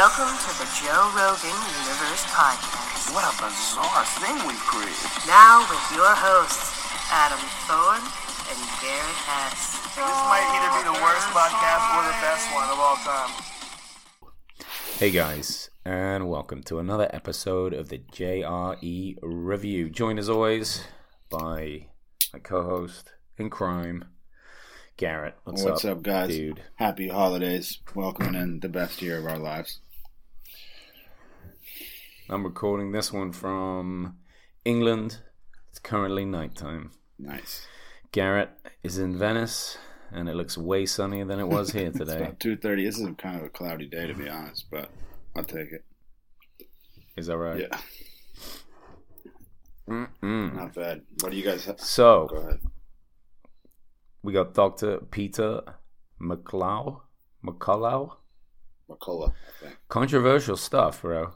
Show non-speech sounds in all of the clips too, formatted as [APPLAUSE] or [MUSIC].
Welcome to the Joe Rogan Universe Podcast. What a bizarre thing we've created. Now with your hosts, Adam Thorne and Garrett Hess. This might either be the worst podcast or the best one of all time. Hey guys, and welcome to another episode of the JRE Review. Joined as always by my co-host in crime, Garrett. What's, What's up, guys? dude? Happy holidays. Welcoming in the best year of our lives. I'm recording this one from England. It's currently nighttime. Nice. Garrett is in Venice, and it looks way sunnier than it was [LAUGHS] here It's today. about 2.30. This is kind of a cloudy day, to be honest, but I'll take it. Is that right? Yeah, Mm-mm. not bad. What do you guys have? Go So ahead. we got Doctor Peter. McCullough. McCullough, I. Controversial stuff, bro.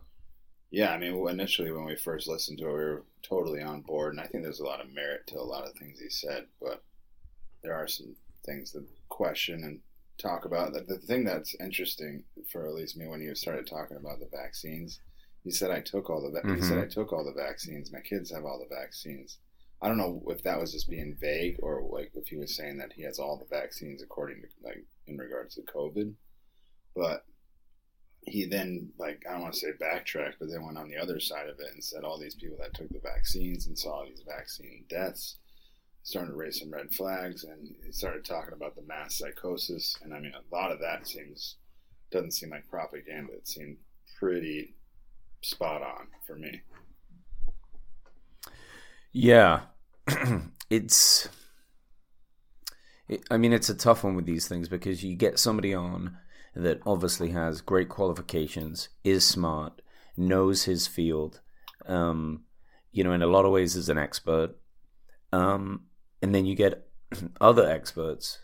Yeah, I mean, initially when we first listened to it, we were totally on board, and I think there's a lot of merit to a lot of things he said, but there are some things to question and talk about. The, the thing that's interesting for at least me when you started talking about the vaccines, he said I took all the va- he said mm-hmm. I took all the vaccines. My kids have all the vaccines. I don't know if that was just being vague or like if he was saying that he has all the vaccines according to like in regards to COVID, but he then like I don't want to say backtracked, but then went on the other side of it and said all these people that took the vaccines and saw these vaccine deaths started to raise some red flags, and he started talking about the mass psychosis. And I mean, a lot of that seems doesn't seem like propaganda. It seemed pretty spot on for me. Yeah, [CLEARS THROAT] it's. It, I mean, it's a tough one with these things because you get somebody on that obviously has great qualifications, is smart, knows his field, um, you know, in a lot of ways is an expert, um, and then you get [CLEARS THROAT] other experts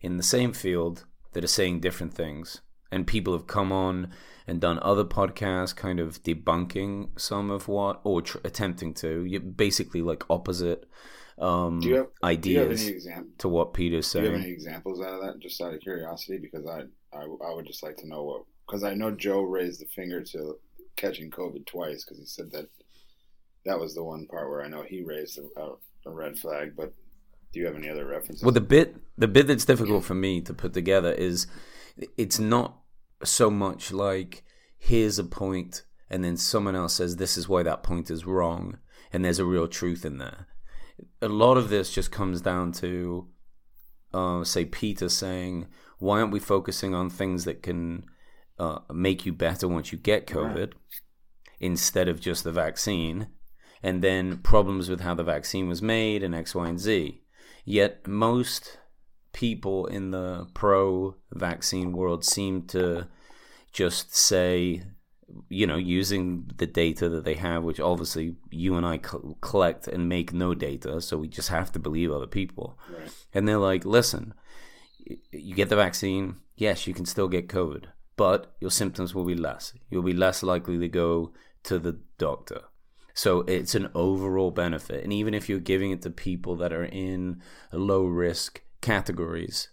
in the same field that are saying different things, and people have come on and done other podcasts, kind of debunking some of what or tr- attempting to, you basically like opposite um, Do you have Do you have ideas exam- to what Peter's Do you have saying. any examples out of that? Just out of curiosity, because I I, I would just like to know what because I know Joe raised the finger to catching COVID twice because he said that that was the one part where I know he raised a, a, a red flag. But do you have any other references? Well, the bit the bit that's difficult for me to put together is it's not so much like here's a point and then someone else says this is why that point is wrong and there's a real truth in there. A lot of this just comes down to uh, say Peter saying why aren't we focusing on things that can uh, make you better once you get COVID instead of just the vaccine and then problems with how the vaccine was made and X, Y, and Z. Yet most people in the pro vaccine world seem to just say, you know, using the data that they have, which obviously you and I co- collect and make no data, so we just have to believe other people. Right. And they're like, listen, you get the vaccine, yes, you can still get COVID, but your symptoms will be less. You'll be less likely to go to the doctor. So it's an overall benefit. And even if you're giving it to people that are in low risk categories,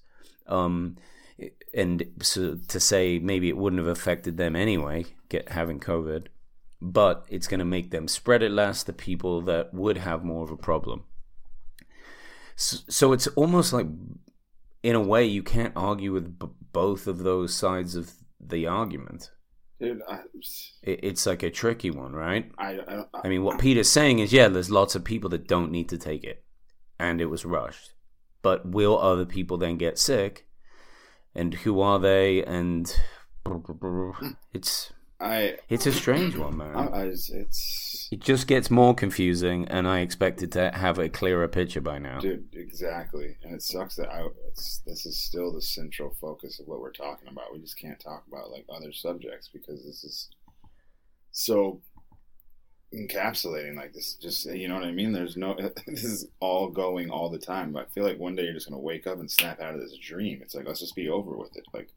um, and so to say maybe it wouldn't have affected them anyway, get having COVID, but it's going to make them spread it less to people that would have more of a problem. So, so it's almost like, in a way, you can't argue with b- both of those sides of the argument. Dude, I, It, it's like a tricky one, right? I, I, I mean, what Peter's saying is, yeah, there's lots of people that don't need to take it, and it was rushed. But will other people then get sick? And who are they? And hmm. it's I, it's a strange one, man. I it's It just gets more confusing, and I expected to have a clearer picture by now. dude exactly, and it sucks that I. It's, this is still the central focus of what we're talking about. We just can't talk about like other subjects because this is so encapsulating like this just you know what i mean there's no [LAUGHS] this is all going all the time but i feel like one day you're just going to wake up and snap out of this dream it's like let's just be over with it like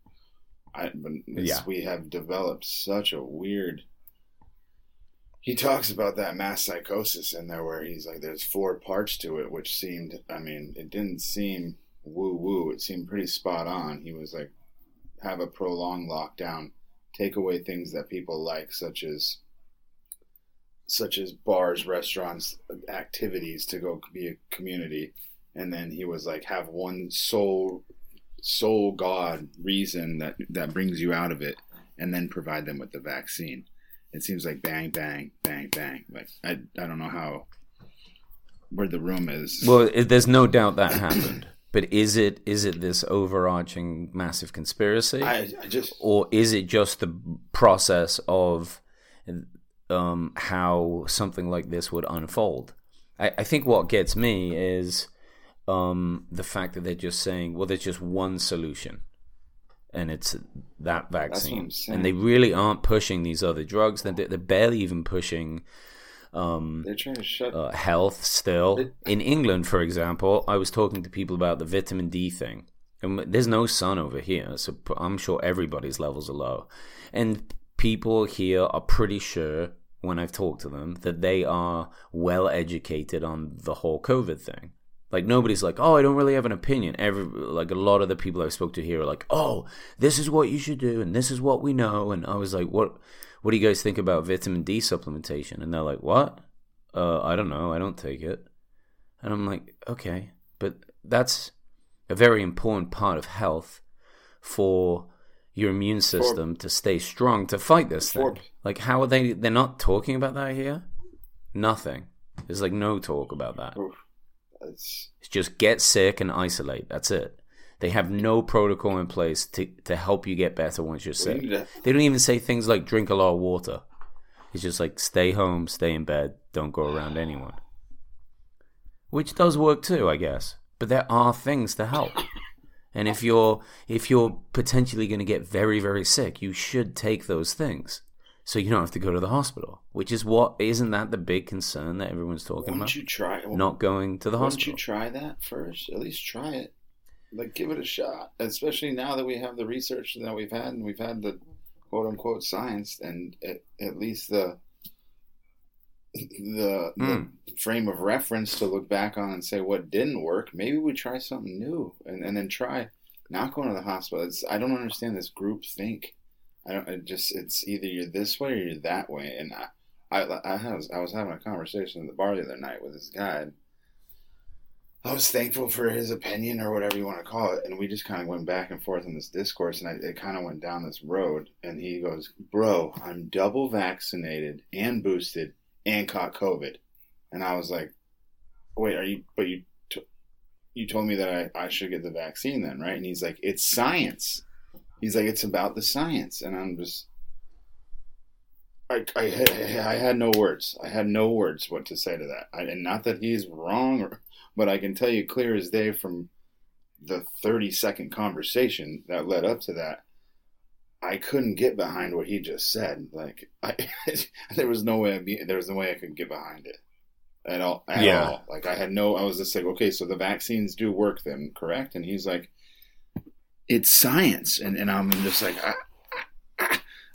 i but Yeah. we have developed such a weird he talks about that mass psychosis in there where he's like there's four parts to it which seemed i mean it didn't seem woo woo it seemed pretty spot on. He was like have a prolonged lockdown take away things that people like, such as such as bars, restaurants, activities to go be a community, and then he was like have one sole sole God reason that that brings you out of it, and then provide them with the vaccine. It seems like bang, bang, bang, bang. Like I, I don't know how where the room is. Well, it, there's no doubt that happened. But is it is it this overarching massive conspiracy, I, I just or is it just the process of um, how something like this would unfold? I, I think what gets me is um, the fact that they're just saying, well, there's just one solution, and it's that vaccine, and they really aren't pushing these other drugs. They're, they're barely even pushing um, they're trying to shut. uh, health still. In England, for example, I was talking to people about the vitamin D thing. And there's no sun over here, so I'm sure everybody's levels are low. And people here are pretty sure, when I've talked to them, that they are well educated on the whole COVID thing. Like nobody's like, oh, I don't really have an opinion. Every like a lot of the people I spoke to here are like, oh, this is what you should do, and this is what we know. And I was like, what, what do you guys think about vitamin D supplementation? And they're like, what? Uh, I don't know. I don't take it. And I'm like, okay, but that's a very important part of health for your immune system to stay strong to fight this For- thing. Like, how are they? They're not talking about that here. Nothing. There's like no talk about that. Oof. It's, just get sick and isolate. That's it. They have no protocol in place to, to help you get better once you're sick. They don't even say things like drink a lot of water. It's just like stay home, stay in bed, don't go around anyone. Which does work too, I guess. But there are things to help. And if you're if you're potentially going to get very very sick, you should take those things so you don't have to go to the hospital. Which is what isn't that the big concern that everyone's talking wouldn't about? you try? Not going to the hospital? Wouldn't you try that first? At least try it. Like, give it a shot. Especially now that we have the research that we've had, and we've had the quote unquote science, and at, at least the the, Mm. the frame of reference to look back on and say what didn't work. Maybe we try something new, and, and then try not going to the hospital. It's, I don't understand this group think. I don't. It just it's either you're this way or you're that way, and I. I, I was I was having a conversation at the bar the other night with this guy. I was thankful for his opinion or whatever you want to call it, and we just kind of went back and forth in this discourse, and I, it kind of went down this road. And he goes, "Bro, I'm double vaccinated and boosted and caught COVID," and I was like, "Wait, are you? But you, t- you told me that I, I should get the vaccine then, right?" And he's like, "It's science." He's like, "It's about the science," and I'm just. I, I, I had no words. I had no words what to say to that. I, and not that he's wrong, or, but I can tell you clear as day from the 30 second conversation that led up to that. I couldn't get behind what he just said. Like, I, [LAUGHS] there was no way I'd be, there was no way I could get behind it at all. At Yeah. all. Like, I had no. I was just like, okay, so the vaccines do work, then correct? And he's like, it's science, and and I'm just like,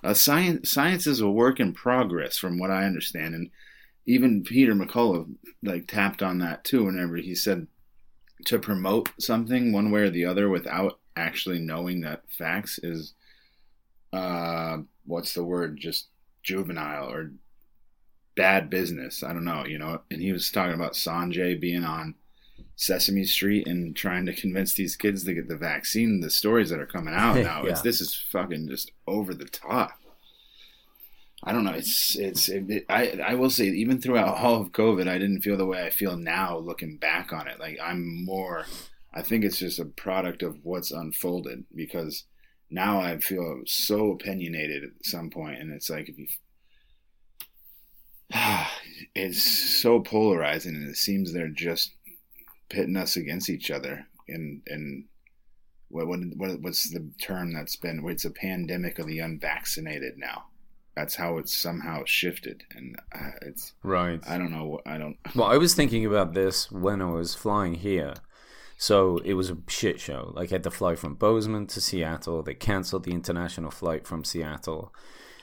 I, science science is a work in progress, from what I understand, and even Peter McCullough like tapped on that too. Whenever he said to promote something one way or the other without actually knowing that facts is, uh, what's the word? Just juvenile or bad business. I don't know, you know. And he was talking about Sanjay being on Sesame Street and trying to convince these kids to get the vaccine. The stories that are coming out [LAUGHS] now, it's this is fucking just over the top. I don't know. It's it's. It, it- I I will say even throughout all of COVID, I didn't feel the way I feel now looking back on it. Like I'm more. I think it's just a product of what's unfolded because now I feel so opinionated at some point, and it's like if you. [SIGHS] It's so polarizing, and it seems they're just pitting us against each other. And and what what what what's the term that's been? It's a pandemic of the unvaccinated now. That's how it's somehow shifted, and uh, it's Right. I don't know. I don't. [LAUGHS] Well, I was thinking about this when I was flying here. So it was a shit show. Like I had to fly from Bozeman to Seattle. They canceled the international flight from Seattle.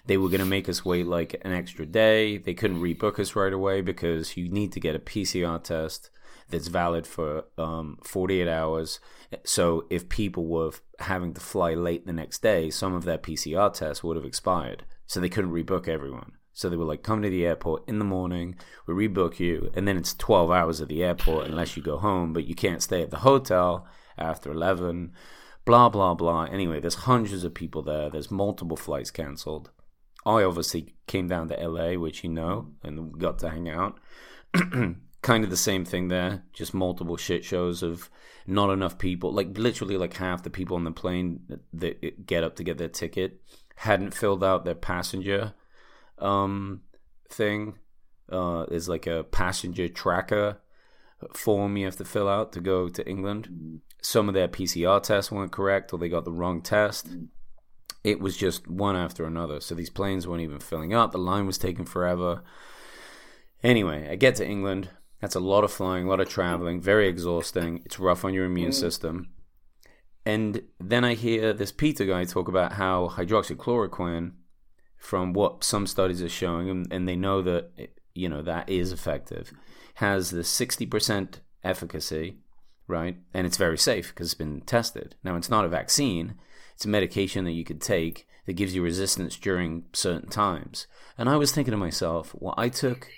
They were going to make us wait like an extra day. They couldn't rebook us right away because you need to get a PCR test that's valid for um, 48 hours. So if people were having to fly late the next day, some of their PCR tests would have expired. So they couldn't rebook everyone. So they were like, come to the airport in the morning, we rebook you, and then it's 12 hours at the airport unless you go home, but you can't stay at the hotel after 11, blah, blah, blah. Anyway, there's hundreds of people there, there's multiple flights cancelled. I obviously came down to LA, which you know, and got to hang out. [CLEARS THROAT] kind of the same thing there, just multiple shit shows of not enough people, like literally like half the people on the plane that get up to get their ticket hadn't filled out their passenger um, thing. Uh, is like a passenger tracker form you have to fill out to go to England. Some of their PCR tests weren't correct or they got the wrong test. It was just one after another. So these planes weren't even filling up. The line was taking forever. Anyway, I get to England. That's a lot of flying, a lot of traveling, very exhausting. It's rough on your immune mm. system. And then I hear this Peter guy talk about how hydroxychloroquine, from what some studies are showing, and, and they know that you know that is effective, has the sixty percent efficacy, right? And it's very safe because it's been tested. Now it's not a vaccine; it's a medication that you could take that gives you resistance during certain times. And I was thinking to myself, well, I took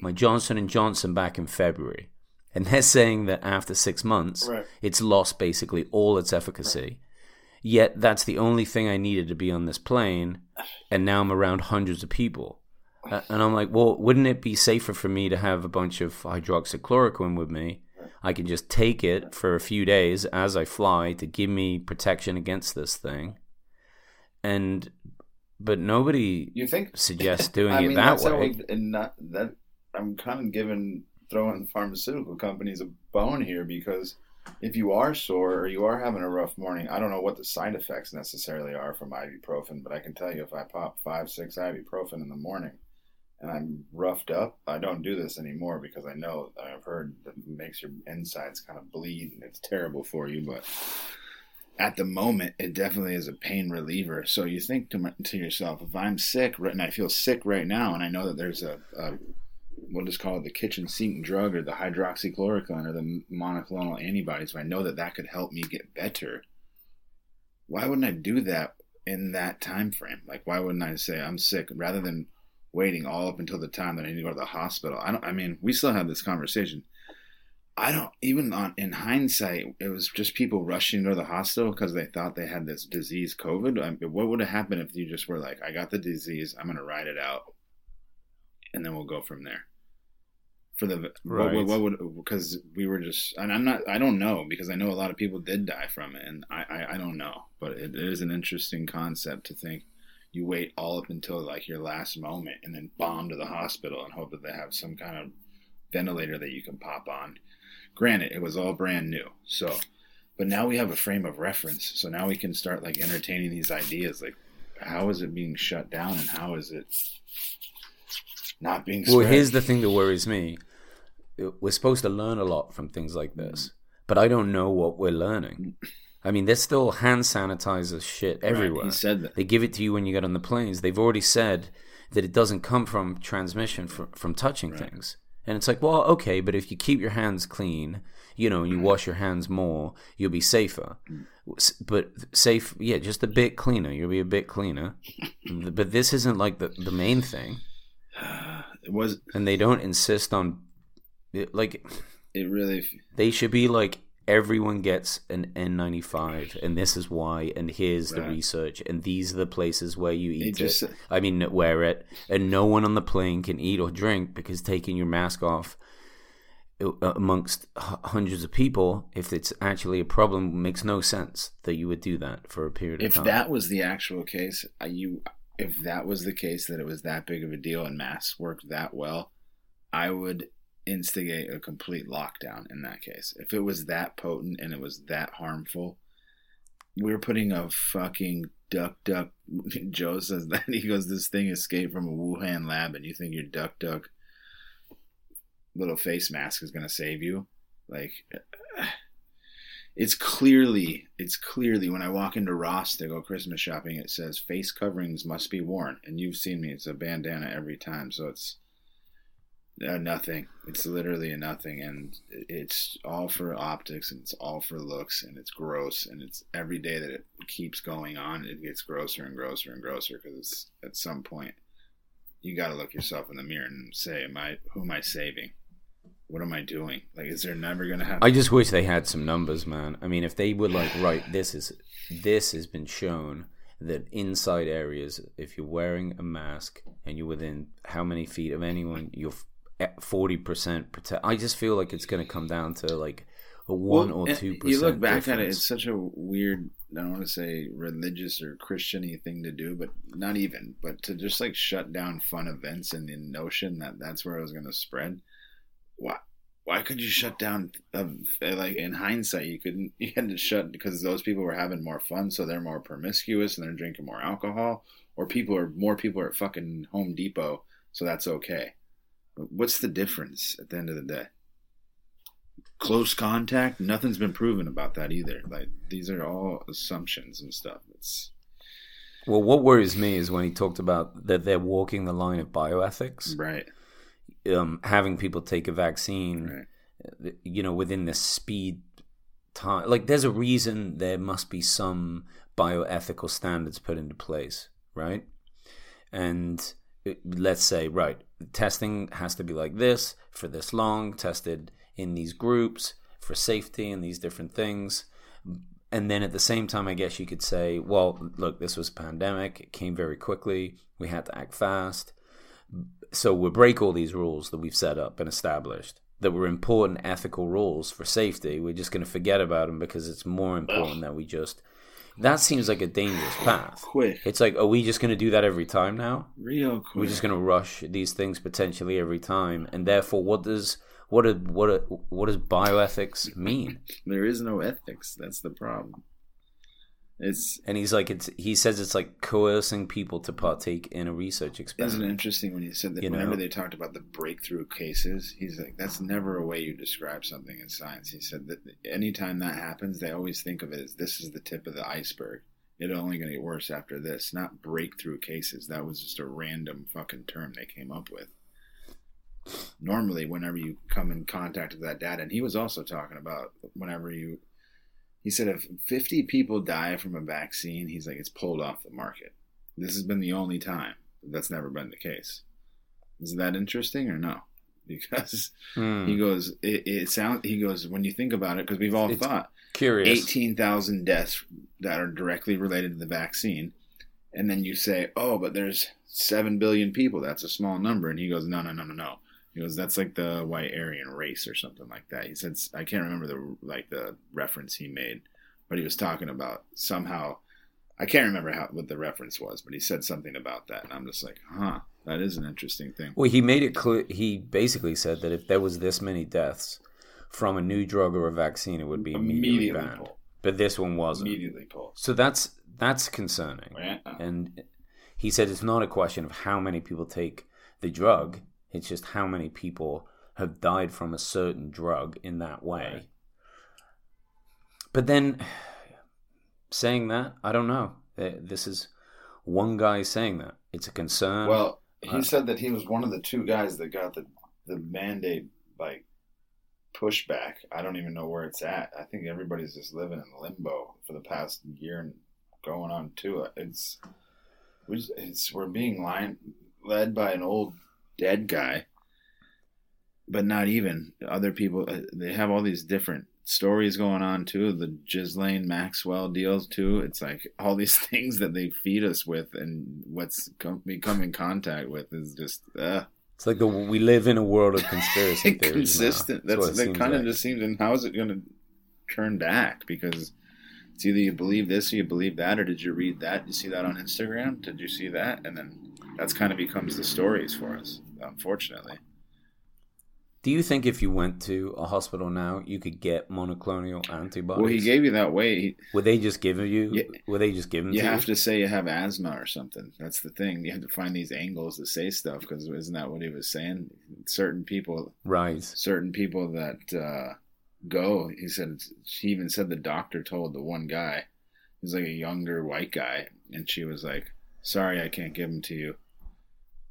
my Johnson and Johnson back in February, and they're saying that after six months, Right. it's lost basically all its efficacy. Yet that's the only thing I needed to be on this plane, and now I'm around hundreds of people. Uh, and I'm like, well, wouldn't it be safer for me to have a bunch of hydroxychloroquine with me? I can just take it for a few days as I fly to give me protection against this thing. And, but nobody You think suggests doing [LAUGHS] I it that way. not that I'm kind of giving throwing pharmaceutical companies a bone here because if you are sore or you are having a rough morning, I don't know what the side effects necessarily are from ibuprofen, but I can tell you if I pop five, six ibuprofen in the morning and I'm roughed up, I don't do this anymore because I know I've heard that makes your insides kind of bleed and it's terrible for you, but at the moment, it definitely is a pain reliever. So you think to, my, to yourself, if I'm sick right, and I feel sick right now, and I know that there's a, a what is called the kitchen sink drug or the hydroxychloroquine or the monoclonal antibodies, if I know that that could help me get better, why wouldn't I do that in that time frame? Like, why wouldn't I say I'm sick rather than waiting all up until the time that I need to go to the hospital? I don't. I mean, we still have this conversation. I don't even on in hindsight, it was just people rushing to the hospital because they thought they had this disease, COVID. I mean, what would have happened if you just were like, "I got the disease, I'm gonna ride it out, and then we'll go from there." For the Right. what, what would because we were just and I'm not I don't know because I know a lot of people did die from it and I I, I don't know but it, it is an interesting concept to think you wait all up until like your last moment and then bomb to the hospital and hope that they have some kind of ventilator that you can pop on. Granted, it was all brand new, so but now we have a frame of reference, so now we can start like entertaining these ideas like how is it being shut down and how is it not being spread? Well, here's the thing that worries me. We're supposed to learn a lot from things like this, but I don't know what we're learning. I mean, there's still hand sanitizer shit Right, everywhere. he said that. They give it to you when you get on the planes. They've already said that it doesn't come from transmission from, from touching things. And it's like, well, okay, but if you keep your hands clean, you know, and you mm. wash your hands more, you'll be safer. Mm. But safe, yeah, just a bit cleaner. You'll be a bit cleaner. [LAUGHS] but this isn't like the, the main thing It was and they don't insist on it- like it really they should be like everyone gets an N95 and this is why and here's the research and these are the places where you eat just- it. I mean wear it. And no one on the plane can eat or drink because taking your mask off uh, amongst hundreds of people if it's actually a problem makes no sense that you would do that for a period of time. if that was the actual case, you if that was the case that it was that big of a deal and masks worked that well, I would instigate a complete lockdown in that case. If it was that potent and it was that harmful, we're putting a fucking duck duck. [LAUGHS] Joe says that [LAUGHS] he goes, "This thing escaped from a Wuhan lab, and you think your duck duck little face mask is gonna save you?" Like, it's clearly it's clearly when I walk into Ross to go Christmas shopping, it says face coverings must be worn, and you've seen me. It's a bandana every time, so it's uh, nothing. It's literally a nothing, and it's all for optics, and it's all for looks, and it's gross, and it's every day that it keeps going on, it gets grosser and grosser and grosser because at some point you got to look yourself in the mirror and say, "Am I who am I saving?" What am I doing? Like, is there never gonna happen? I just wish they had some numbers, man. I mean, if they were like, [SIGHS] right, this is this has been shown that inside areas, if you're wearing a mask and you're within how many feet of anyone, you're forty percent protect. I just feel like it's gonna come down to like a one Well, or two percent. You look back at it; it's such a weird. I don't want to say religious or Christiany thing to do, but not even. But to just like shut down fun events and the notion that that's where it was going to spread. Why? Why could you shut down? Like in hindsight, you couldn't. You had to shut because those people were having more fun, so they're more promiscuous and they're drinking more alcohol, or people are more people are at fucking Home Depot, so that's okay. But what's the difference at the end of the day? close contact nothing's been proven about that either like these are all assumptions and stuff it's Well, what worries me is when he talked about that they're walking the line of bioethics, right um, having people take a vaccine, right you know, within the speed time. Like, there's a reason there must be some bioethical standards put into place, right? And let's say, right, testing has to be like this for this long, tested in these groups for safety and these different things. And then at the same time, I guess you could say, well, look, this was a pandemic. It came very quickly. We had to act fast. So we'll break all these rules that we've set up and established that were important ethical rules for safety. We're just going to forget about them because it's more important that we just. That seems like a dangerous path. quick It's like, are we just going to do that every time now? real quick We're just going to rush these things potentially every time, and therefore, what does what a, what a, what does bioethics mean? [LAUGHS] there is no ethics that's the problem it's And he's like, it's he says it's like coercing people to partake in a research experiment. isn't it interesting when he said that You whenever know? they talked about the breakthrough cases he's like that's never a way you describe something in science. He said that anytime that happens they always think of it as this is the tip of the iceberg. It's only going to get worse after this. Not breakthrough cases. That was just a random fucking term they came up with. Normally whenever you come in contact with that data and he was also talking about whenever you he said if 50 people die from a vaccine he's like it's pulled off the market this has been the only time that's never been the case is that interesting or no [LAUGHS] because Hmm. he goes it, it sounds he goes when you think about it because we've all It's thought Curious. 18,000 deaths that are directly related to the vaccine. And then you say, oh, but there's 7 billion people. That's a small number. And he goes, no, no, no, no, no. He goes, that's like the white Aryan race or something like that. He said, I can't remember the like the reference he made, but he was talking about somehow, I can't remember how what the reference was, but he said something about that. And I'm just like, huh, that is an interesting thing. Well, he made it clear. He basically said that if there was this many deaths from a new drug or a vaccine, it would be immediately, Immediately banned. pull. But this one wasn't. Immediately pull. So that's that's concerning. Right? And he said it's not a question of how many people take the drug; it's just how many people have died from a certain drug in that way. Right. But then, saying that, I don't know. This is one guy saying that. It's a concern. Well, he Uh, said that he was one of the two guys that got the the mandate like pushback. I don't even know where it's at. I think everybody's just living in limbo for the past year and going on to It's we just, it's we're being line, led by an old dead guy, but not even other people. uh, They have all these different stories going on too. The Ghislaine Maxwell deals too. It's like all these [LAUGHS] things that they feed us with, and what's come, we come in contact with is just uh, it's like the we live in a world of conspiracy [LAUGHS] theories. now. inconsistent. That's, that kind of like. just seems. And how is it going to turn back? Because it's either you believe this or you believe that, or did you read that? Did you see that on Instagram? Did you see that? And then that's kind of becomes the stories for us, unfortunately. Do you think if you went to a hospital now, you could get monoclonal antibodies? Well, he gave you that way. Would they just give you? Yeah. Would they just give them you to have you? to say you have asthma or something. That's the thing. You have to find these angles to say stuff because isn't that what he was saying? Certain people Right. certain people that uh, go. He said she even said the doctor told the one guy, he's like a younger white guy, and she was like, "Sorry, I can't give him to you."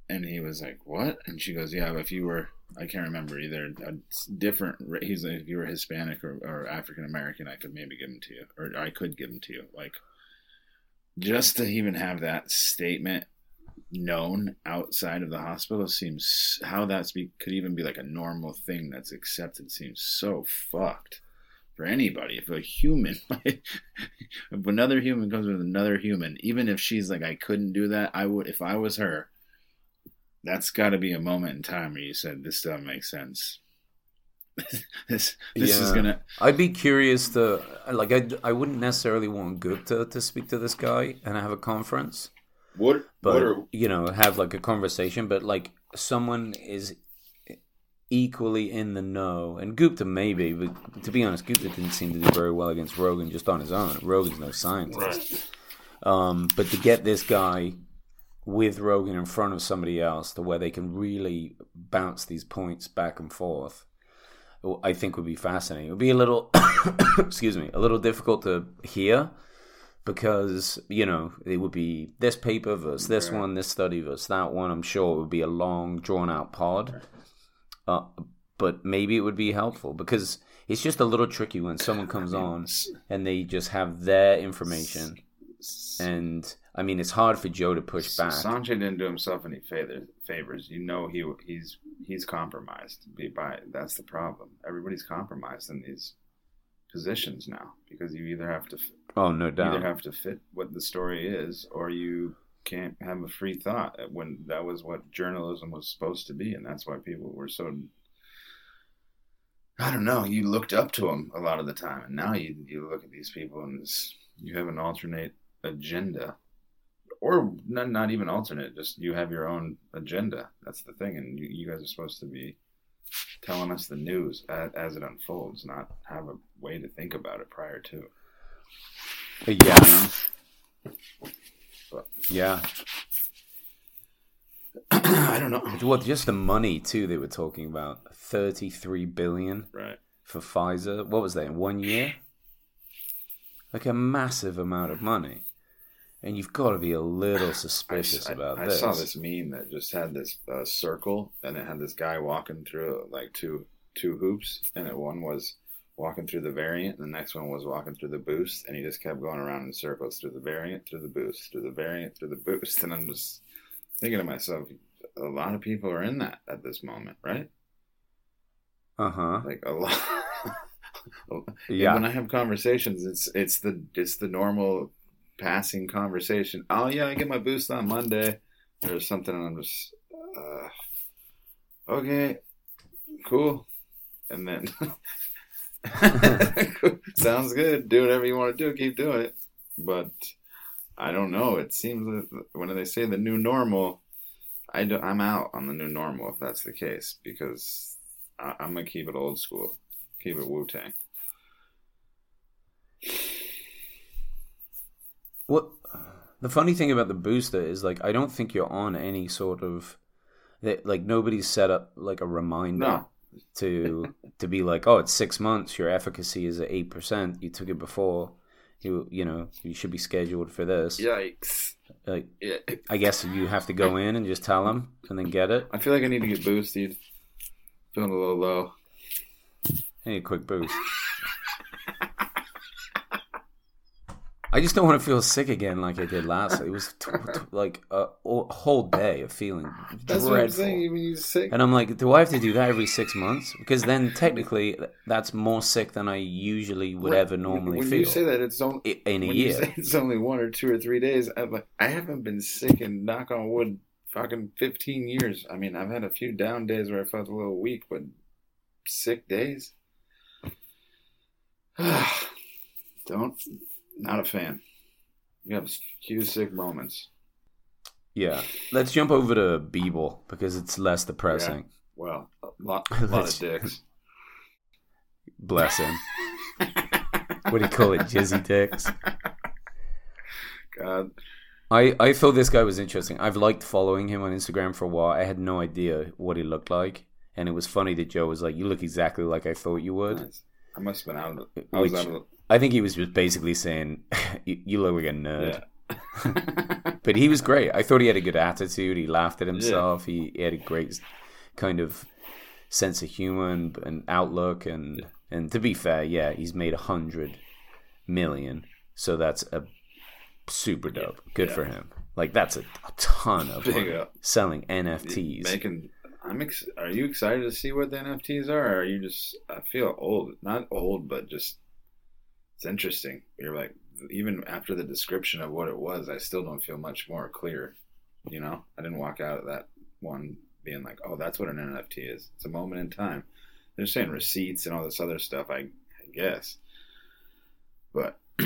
And he was like, "What?" And she goes, "Yeah, if you were, I can't remember either, a different. He's like, if you were Hispanic or, or African American, I could maybe give him to you, or I could give him to you. Like, just to even have that statement known outside of the hospital seems how that's be, could even be like a normal thing that's accepted seems so fucked for anybody. If a human, [LAUGHS] if another human comes with another human, even if she's like, I couldn't do that, I would. If I was her, that's got to be a moment in time where you said, "This doesn't make sense." [LAUGHS] this this is gonna. I'd be curious to like I, I wouldn't necessarily want Gupta to speak to this guy and have a conference, What but what are you know have like a conversation. But like someone is equally in the know, and Gupta maybe, but to be honest, Gupta didn't seem to do very well against Rogan just on his own. Rogan's no scientist. Um, but to get this guy with Rogan in front of somebody else to where they can really bounce these points back and forth, I think would be fascinating. It would be a little, [COUGHS] excuse me, a little difficult to hear because, you know, it would be this paper versus this Right. one, this study versus that one. I'm sure it would be a long, drawn out pod. Uh, but maybe it would be helpful because it's just a little tricky when someone comes [LAUGHS] on and they just have their information. And I mean, it's hard for Joe to push back. Sanjay didn't do himself any favors. You know he he's he's compromised. Be- By that's the problem. Everybody's compromised in these positions now because you either have to Oh, no doubt either have to fit what the story is, or you can't have a free thought. When that was what journalism was supposed to be, and that's why people were so. I don't know. You looked up to them a lot of the time, and now you you look at these people and you have an alternate agenda, or not not even alternate. Just you have your own agenda. That's the thing, and you, you guys are supposed to be telling us the news as, as it unfolds, not have a way to think about it prior to. Uh, yeah. But Yeah. [CLEARS THROAT] I don't know. Well, just the money too. They were talking about thirty-three billion Right. for Pfizer. What was that in one year? Like a massive amount of money, and you've got to be a little [SIGHS] suspicious I, about I this. saw this meme that just had this uh, circle, and it had this guy walking through like two two hoops, and it one was walking through the variant, and the next one was walking through the boost, and he just kept going around in circles through the variant, through the boost, through the variant, through the boost, [LAUGHS] and I'm just thinking to myself, a lot of people are in that at this moment, right? Uh huh. Like a lot. [LAUGHS] Yeah. When I have conversations, it's it's the it's the normal passing conversation. Oh yeah, I get my boost on Monday or something, I'm just uh, okay, cool, and then [LAUGHS] sounds good. Do whatever you want to do. Keep doing it. But I don't know. It seems that when they say the new normal, I do, I'm out on the new normal if that's the case because I, I'm gonna keep it old school. Keep it Wu Tang. What the funny thing about the booster is like I don't think you're on any sort of that like nobody's set up like a reminder No. to to be like oh it's six months your efficacy is at eight percent you took it before you you know you should be scheduled for this Yikes. like Yeah. I guess you have to go in and just tell them and then get it I feel like I need to get boosted. Feeling a little low. hey a quick boost I just don't want to feel sick again like I did last. It was t- t- like a, whole day of feeling That's dreadful. what I'm saying. You sick. And I'm like, do I have to do that every six months? Because then technically, that's more sick than I usually would When- ever normally when feel you say that, it's only in a year. it's only one or two or three days. I'm like, I haven't been sick in knock on wood, fucking 15 years. I mean, I've had a few down days where I felt a little weak, but sick days. [SIGHS] Don't. Not a fan. You have a few sick moments. Yeah. Let's jump over to Beeple because it's less depressing. Well, a lot, [LAUGHS] a lot of dicks. Bless him. [LAUGHS] what do you call it? Jizzy dicks. God, I, I thought this guy was interesting. I've liked following him on Instagram for a while. I had no idea what he looked like. And it was funny that Joe was like, You look exactly like I thought you would. nice. I must have been out of the. I was Which- out of I think he was just basically saying, [LAUGHS] "You, you look like a nerd." Yeah. [LAUGHS] But he was great. I thought he had a good attitude. He laughed at himself. He, he had a great kind of sense of humor and, and outlook. And and to be fair, yeah, he's made a hundred million, so that's a super dope. Good for him. Like that's a, a ton of money uh, selling NFTs. Making. I'm. Ex- are you excited to see what the NFTs are? Or are you just? I feel old. Not old, but just. It's interesting. You're like, even after the description of what it was, I still don't feel much more clear. You know, I didn't walk out of that one being like, "Oh, that's what an NFT is." It's a moment in time. They're saying receipts and all this other stuff. I, I guess, but [CLEARS THROAT]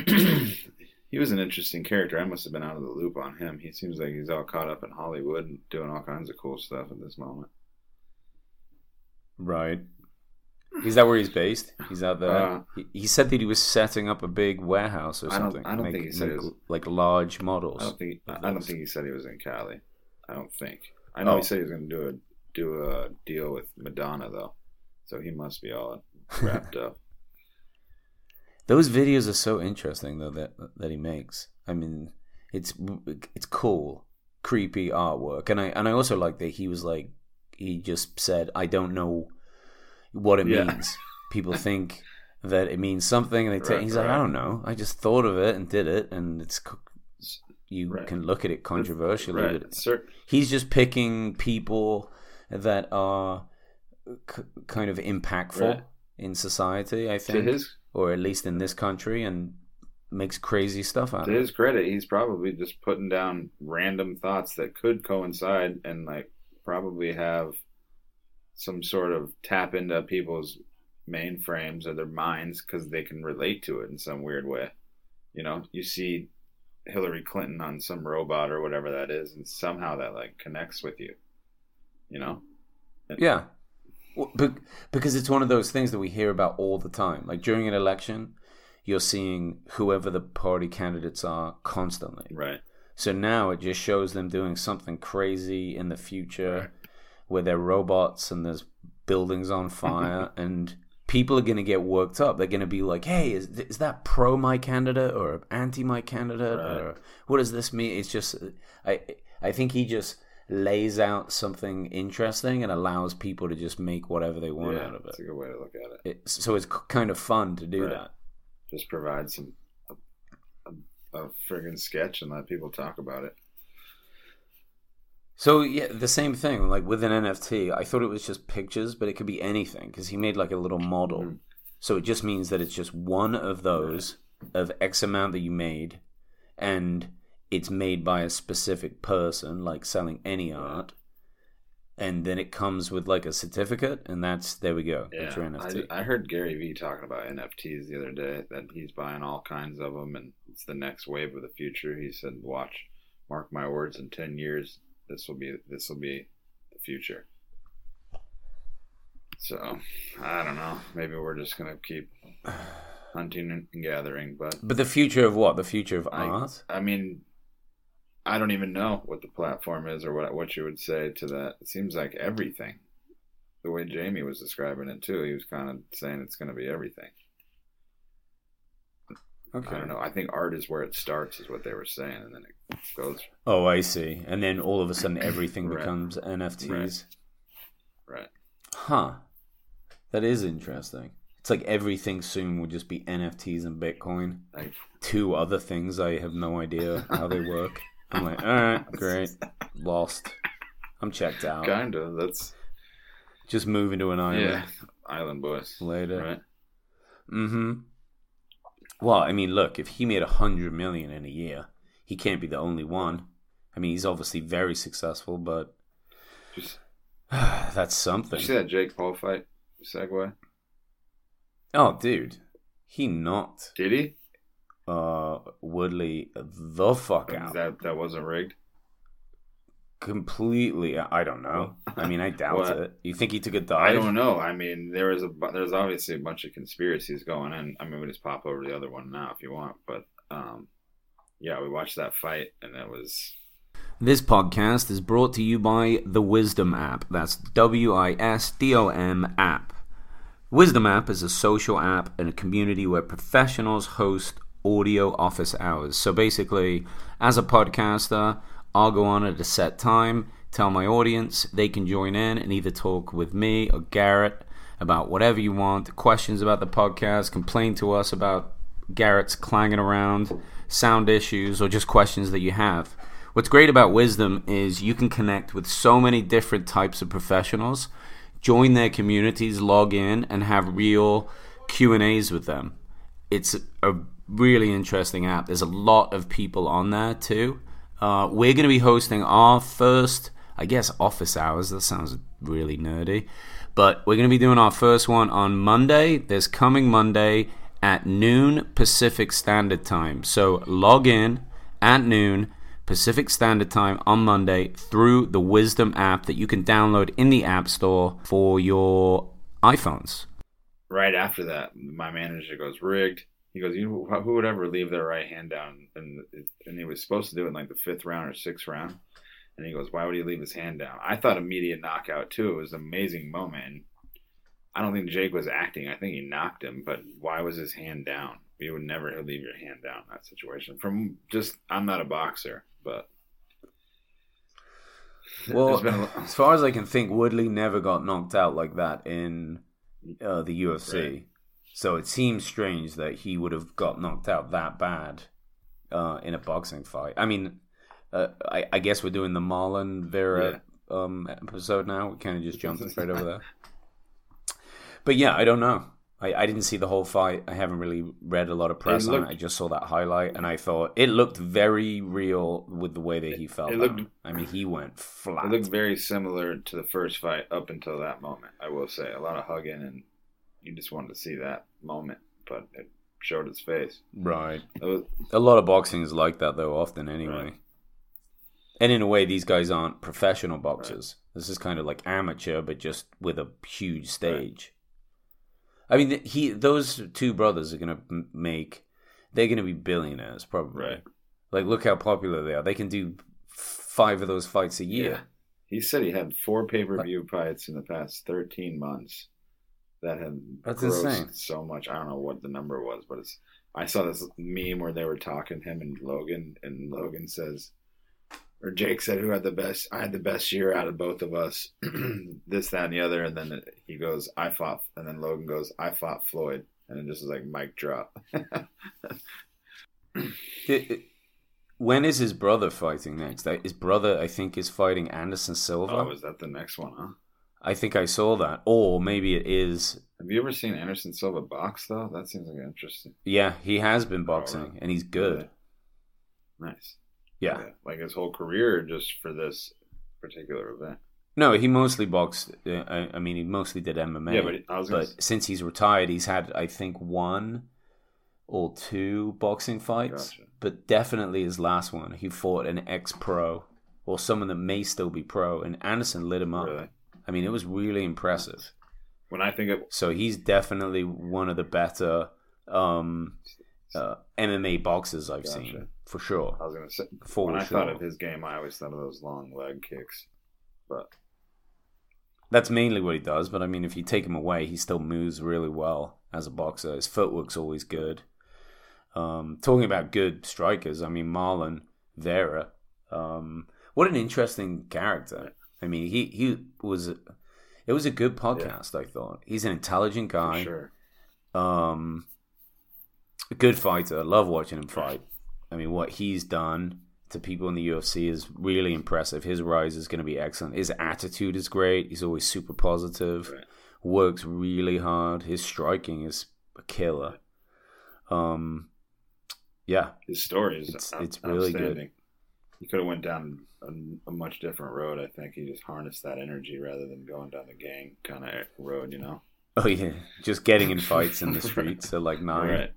he was an interesting character. I must have been out of the loop on him. He seems like he's all caught up in Hollywood and doing all kinds of cool stuff at this moment. Right. Is that where he's based? He's out there. Uh, he, he said that he was setting up a big warehouse or I don't- something. I don't make, think he said make, was- like large models. I don't think I don't think he said he was in Cali. I don't think. I know Oh. he said he was going to do a do a deal with Madonna though, so he must be all [LAUGHS] wrapped up. Those videos are so interesting though that that he makes. I mean, it's it's cool, creepy artwork, and I and I also like that he was like he just said I don't know what it Yeah. means. [LAUGHS] People think that it means something, and they take. Right, he's like. I don't know. I just thought of it and did it, and it's you Right. can look at it controversially, right? but Cer- he's just picking people that are c- kind of impactful Right. in society. I think, his or at least in this country, and makes crazy stuff out to of it. his credit, he's probably just putting down random thoughts that could coincide and like probably have some sort of tap into people's mainframes or their minds because they can relate to it in some weird way. You know, you see Hillary Clinton on some robot or whatever that is, and somehow that like connects with you. You know, Yeah, Well, because it's one of those things that we hear about all the time. Like during an election, you're seeing whoever the party candidates are constantly. right? So now it just shows them doing something crazy in the future where they're robots and there's buildings on fire [LAUGHS] and people are going to get worked up. They're going to be like, hey, is, is that pro my candidate or anti my candidate? Right. Or what does this mean? It's just, I, I think he just lays out something interesting and allows people to just make whatever they want yeah, out of it. That's a good way to look at it. it. So it's kind of fun to do Right. that. Just provide some a, a, a friggin' sketch and let people talk about it. So yeah, the same thing. Like with an NFT, I thought it was just pictures, but it could be anything because he made like a little model. Mhm. So it just means that it's just one of those of X amount that you made, and it's made by a specific person, like selling any art. And then it comes with like a certificate, and that's there we go. That's your NFT. I, I heard Gary Vee talking about NFTs the other day that he's buying all kinds of them and it's the next wave of the future. He said, "Watch, mark my words. In ten years, this will be this will be the future." So I don't know. Maybe we're just gonna keep [SIGHS] hunting and gathering, but but the future of what? The future of I- art? I mean, I don't even know what the platform is or what what you would say to that. It seems like everything. The way Jamie was describing it too, he was kind of saying it's going to be everything. Okay. I don't know. I think art is where it starts, is what they were saying, and then it goes Oh, I see. And then all of a sudden, everything Right. becomes NFTs. right. Huh. That is interesting. It's like everything soon will just be NFTs and Bitcoin. Like, Two other things I have no idea how they work. I'm like, all right, [LAUGHS] great, lost. I'm checked out. kind of. That's Just moving to an island yeah. Island boys, later. right? Mm-hmm. Well, I mean, look, if he made a hundred million in a year, he can't be the only one. I mean, he's obviously very successful, but Just [SIGHS] that's something. you see that Jake Paul fight? Segue. Oh, dude, he knocked Did he? uh Woodley the fuck out That that wasn't rigged. completely. I don't know. I mean, I doubt What? it. You think he took a dive? I don't know. I mean, there is a there's obviously a bunch of conspiracies going on. I mean, we just pop over the other one now if you want. But um, yeah, we watched that fight, and it was This podcast is brought to you by the Wisdom app. That's W I S D O M app. Wisdom App is a social app and a community where professionals host audio office hours. So basically, as a podcaster, I'll go on at a set time, tell my audience they can join in and either talk with me or Garrett about whatever you want, questions about the podcast, complain to us about Garrett's clanging around, sound issues, or just questions that you have. What's great about Wisdom is you can connect with so many different types of professionals, join their communities, log in, and have real Q and A's with them. It's a really interesting app. There's a lot of people on there too. Uh, we're going to be hosting our first, I guess, office hours. That sounds really nerdy. But we're going to be doing our first one on Monday. This coming Monday at noon Pacific Standard Time. So log in at noon Pacific Standard Time on Monday through the Wisdom app that you can download in the App Store for your iPhones. Right after that, my manager goes rigged. He goes, you who would ever leave their right hand down? And and he was supposed to do it in like the fifth round or sixth round. And he goes, why would he leave his hand down? I thought immediate knockout too. It was an amazing moment. I don't think Jake was acting. I think he knocked him, but why was his hand down? You would never leave your hand down in that situation. From just, I'm not a boxer, but. Well, a... as far as I can think, Woodley never got knocked out like that in uh, the UFC. Right. So it seems strange that he would have got knocked out that bad uh, in a boxing fight. I mean, uh, I, I, guess we're doing the Marlon Vera yeah. um, episode now. We kind of just jumped straight over there. [LAUGHS] But yeah, I don't know. I, I didn't see the whole fight. I haven't really read a lot of press looked, on it. I just saw that highlight, and I thought it looked very real with the way that he felt. It looked, I mean, he went flat. It looked very similar to the first fight up until that moment. I will say, a lot of hugging, and you just wanted to see that moment, but it showed its face. Right. Was, a lot of boxing is like that, though. Often, anyway. Right. And in a way, these guys aren't professional boxers. Right. This is kind of like amateur, but just with a huge stage. I mean, he those two brothers are gonna make. They're gonna be billionaires probably. Right. Like, look how popular they are. They can do five of those fights a year. Yeah. He said he had four pay per view fights in the past thirteen months that had That's insane. so much. I don't know what the number was, but it's. I saw this meme where they were talking him and Logan, and Logan says, or Jake said, "Who had the best? I had the best year out of both of us. [CLEARS THROAT] this, that, and the other." And then he goes, "I fought," and then Logan goes, "I fought Floyd," and it just was like mic drop. [LAUGHS] when is his brother fighting next? His brother, I think, is fighting Anderson Silva. Oh, is that the next one? Huh? I think I saw that, or maybe it is. Have you ever seen Anderson Silva box though? That seems like interesting. Yeah, he has been oh, boxing, oh, right. and he's good. Nice. Yeah. Like his whole career just for this particular event. No, he mostly boxed. Uh, I, I, mean, he mostly did MMA. Yeah, but, but since he's retired, he's had, I think, one or two boxing fights. Gotcha. But definitely his last one, he fought an ex pro or someone that may still be pro, and Anderson lit him up. Really? I mean, it was really impressive. When I think of. So he's definitely one of the better um, uh, MMA boxers I've gotcha. seen for sure. I was gonna say for when I thought of his game, I always thought of those long leg kicks, but that's mainly what he does. But I mean, if you take him away, he still moves really well as a boxer. His footwork's always good. Um, talking about good strikers, I mean Marlon Vera. Um, what an interesting character. I mean, he he was. It was a good podcast. Yeah. I thought he's an intelligent guy. For sure. Um, good fighter. I Love watching him fight. I mean, what he's done to people in the UFC is really impressive. His rise is going to be excellent. His attitude is great. He's always super positive. Right. Works really hard. His striking is a killer. Um, yeah, his story is it's, it's really good. He could have went down a, a, much different road. I think he just harnessed that energy rather than going down the gang kind of road. You know. Oh yeah, just getting in fights in the streets at like [LAUGHS] nine. Right.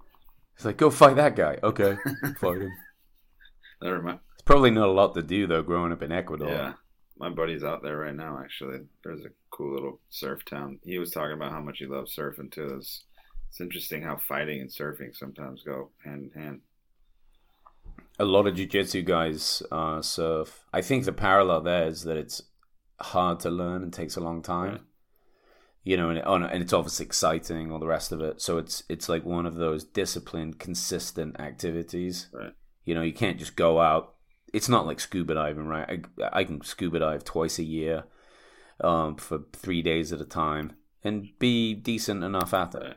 He's like, go fight that guy. Okay, fight him. [LAUGHS] Never mind. It's probably not a lot to do though, growing up in Ecuador. Yeah, my buddy's out there right now. Actually, there's a cool little surf town. He was talking about how much he loves surfing too. It's, it's interesting how fighting and surfing sometimes go hand in hand. A lot of jiu-jitsu guys uh, surf. I think the parallel there is that it's hard to learn and takes a long time. You know, and, oh, and it's obviously exciting, all the rest of it. So it's it's like one of those disciplined, consistent activities. Right. You know, you can't just go out. It's not like scuba diving, right? I, I can scuba dive twice a year, um, for three days at a time, and be decent enough at it. Right.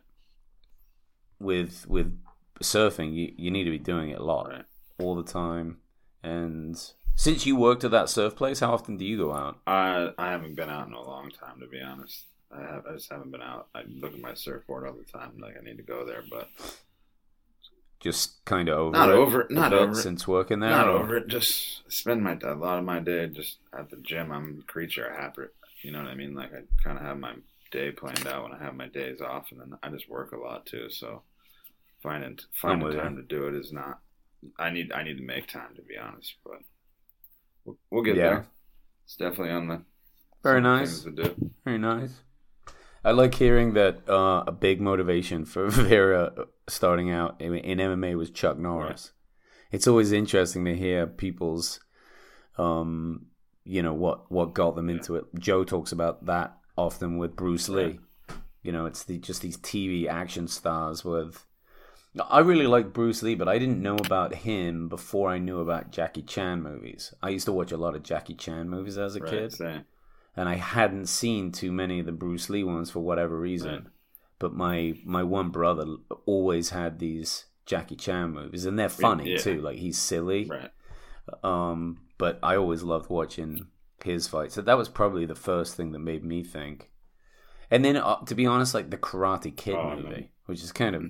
With with surfing, you you need to be doing it a lot, Right. all the time. And since you worked at that surf place, how often do you go out? I I haven't been out in a long time, to be honest. I have I just haven't been out. I look at my surfboard all the time, like I need to go there, but Just kind of over Not it over not over it. since working there. not or- over it. Just spend my a lot of my day just at the gym. I'm a creature of habit. You know what I mean? Like I kind of have my day planned out when I have my days off, and then I just work a lot too. So finding finding with you. time to do it is not. I need I need to make time to be honest, but we'll, we'll get Yeah. there. It's definitely on the Very nice. to do. Very nice. I like hearing that uh, a big motivation for [LAUGHS] Vera starting out in, in MMA was Chuck Norris. It's always interesting to hear people's, um, you know, what what got them into it. Joe talks about that often with Bruce Lee. You know, it's the, just these TV action stars with. I really like Bruce Lee, but I didn't know about him before I knew about Jackie Chan movies. I used to watch a lot of Jackie Chan movies as a Right, kid same. And I hadn't seen too many of the Bruce Lee ones for whatever reason. Right. But my my one brother always had these Jackie Chan movies, and they're funny Yeah. too. Like he's silly, Right. um, but I always loved watching his fights. So that was probably the first thing that made me think. And then, uh, to be honest, like the Karate Kid Oh, movie, man. which is kind of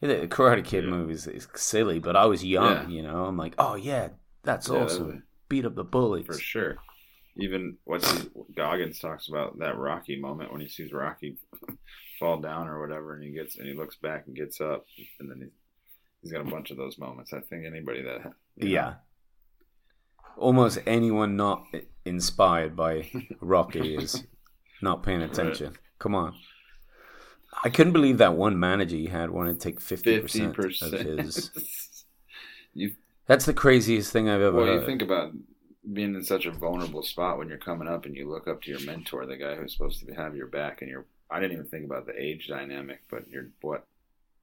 the Karate Kid Yeah. movie is, is silly, but I was young, Yeah. you know. I'm like, oh yeah, that's Yeah, that awesome. was- Beat up the bullies. For sure. Even what's his, Goggins talks about that Rocky moment when he sees Rocky [LAUGHS] fall down or whatever, and he gets and he looks back and gets up, and then he, he's got a bunch of those moments. I think anybody that you know, Yeah. Almost anyone not inspired by [LAUGHS] Rocky is not paying attention. Come on. I couldn't believe that one manager he had wanted to take 50%, fifty of his. [LAUGHS] you That's the craziest thing I've ever well, heard. you think about being in such a vulnerable spot when you're coming up and you look up to your mentor, the guy who's supposed to have your back, and you're. I didn't even think about the age dynamic, but you're what,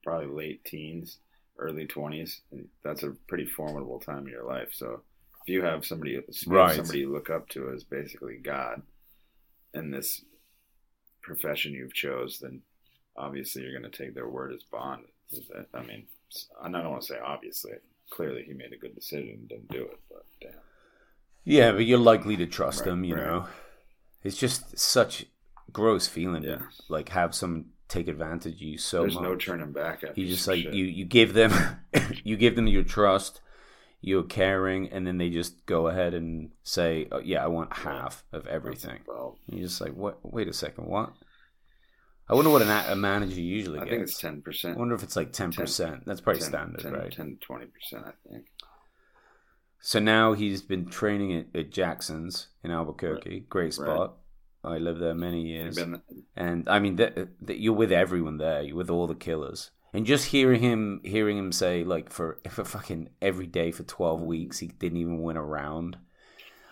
probably late teens, early twenties, and that's a pretty formidable time in your life. So if you have somebody, if you have Right. somebody you look up to as basically God, in this profession you've chose, then obviously you're going to take their word as bond. I mean, I don't want to say obviously. Clearly, he made a good decision and didn't do it. Yeah, but you're likely to trust Right, him, you right. know. It's just such gross feeling Yeah. to like have someone take advantage of you so There's much. no turning back You just like shit. you you give them [LAUGHS] you give them your trust, you're caring, and then they just go ahead and say, oh, "Yeah, I want half of everything." Well, you're just like, "What? Wait a second, what?" I wonder what an, a manager usually I gets. I think it's ten percent. I wonder if it's like ten percent. That's pretty 10, standard, 10, right? 10 20 percent, I think. So now he's been training at, at Jackson's in Albuquerque. Great spot. I lived there many years. and I mean that you're with everyone there. You're with all the killers, and just hearing him hearing him say like for for fucking every day for twelve weeks he didn't even win a round.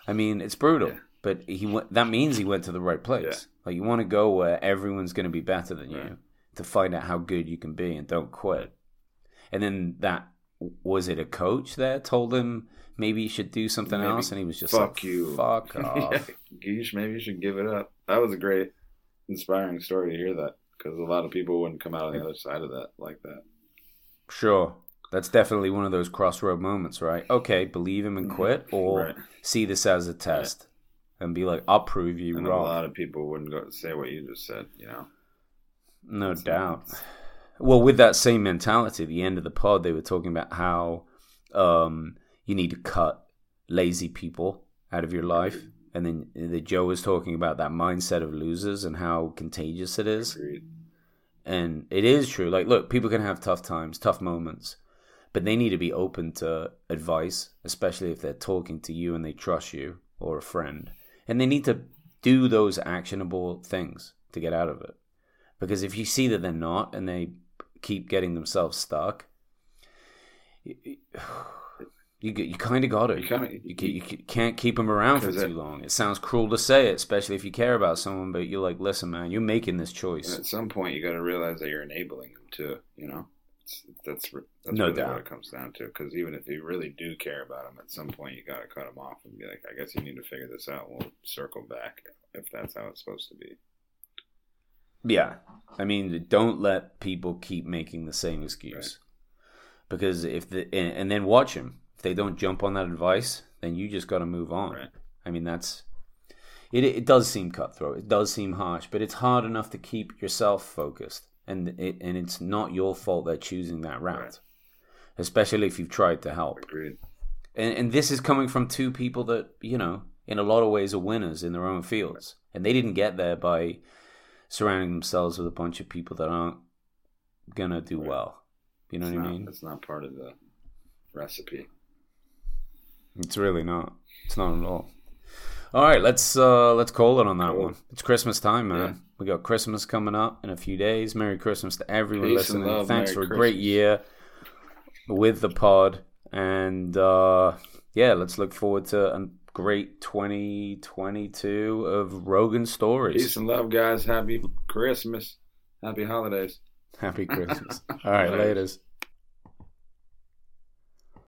I mean it's brutal, Yeah. but he went. That means he went to the right place. Yeah. Like you want to go where everyone's going to be better than you to find out how good you can be and don't quit. And then that was it. A coach that told him maybe he should do something Maybe, else, and he was just fuck like, you. fuck [LAUGHS] yeah, off." Geesh, maybe you should give it up. That was a great, inspiring story to hear that because a lot of people wouldn't come out on the other side of that like that. Sure. That's definitely one of those crossroad moments, right? Okay, believe him and quit, or Mm-hmm. Right. see this as a test and be like, I'll prove you And a lot of people wouldn't go say what you just said. You know, No It's- doubt. Well, with that same mentality, at the end of the pod, they were talking about how um, you need to cut lazy people out of your life. And then the Joe was talking about that mindset of losers and how contagious it is. Agreed. And it is true. Like, look, people can have tough times, tough moments, but they need to be open to advice, especially if they're talking to you and they trust you or a friend. And they need to do those actionable things to get out of it. Because if you see that they're not and they keep getting themselves stuck, You you [SIGHS] kind of got to. You kinda- you, you can't keep them around for too it- long. It sounds cruel to say it, especially if you care about someone. But you're like, listen, man, you're making this choice. at some point, you got to realize that you're enabling them too. You know, it's, that's that's No really doubt. what it comes down to. Because even if you really do care about them, at some point you got to cut them off and be like, I guess you need to figure this out. We'll circle back if that's how it's supposed to be. Yeah, I mean, don't let people keep making the same excuse because if the and, and then watch them. If they don't jump on that advice, then you just got to move on. Right. I mean, that's it. It does seem cutthroat. It does seem harsh, but it's hard enough to keep yourself focused, and it and it's not your fault they're choosing that route, Right. especially if you've tried to help. Agreed. And, and this is coming from two people that you know, in a lot of ways, are winners in their own fields, and they didn't get there by surrounding themselves with a bunch of people that aren't gonna do Right. well. You know it's what not, I mean? It's not part of the recipe. It's really not. It's not at all. All right, let's uh let's call it on that Cool. one. It's Christmas time, man. Yeah. We got Christmas coming up in a few days. Merry Christmas to everyone Peace listening. love. Thanks Merry for a great year with the pod, and uh yeah, let's look forward to a great 2022 of Rogan stories. Peace and love, guys. Happy Christmas. Happy holidays. Happy Christmas. [LAUGHS] All right, laters.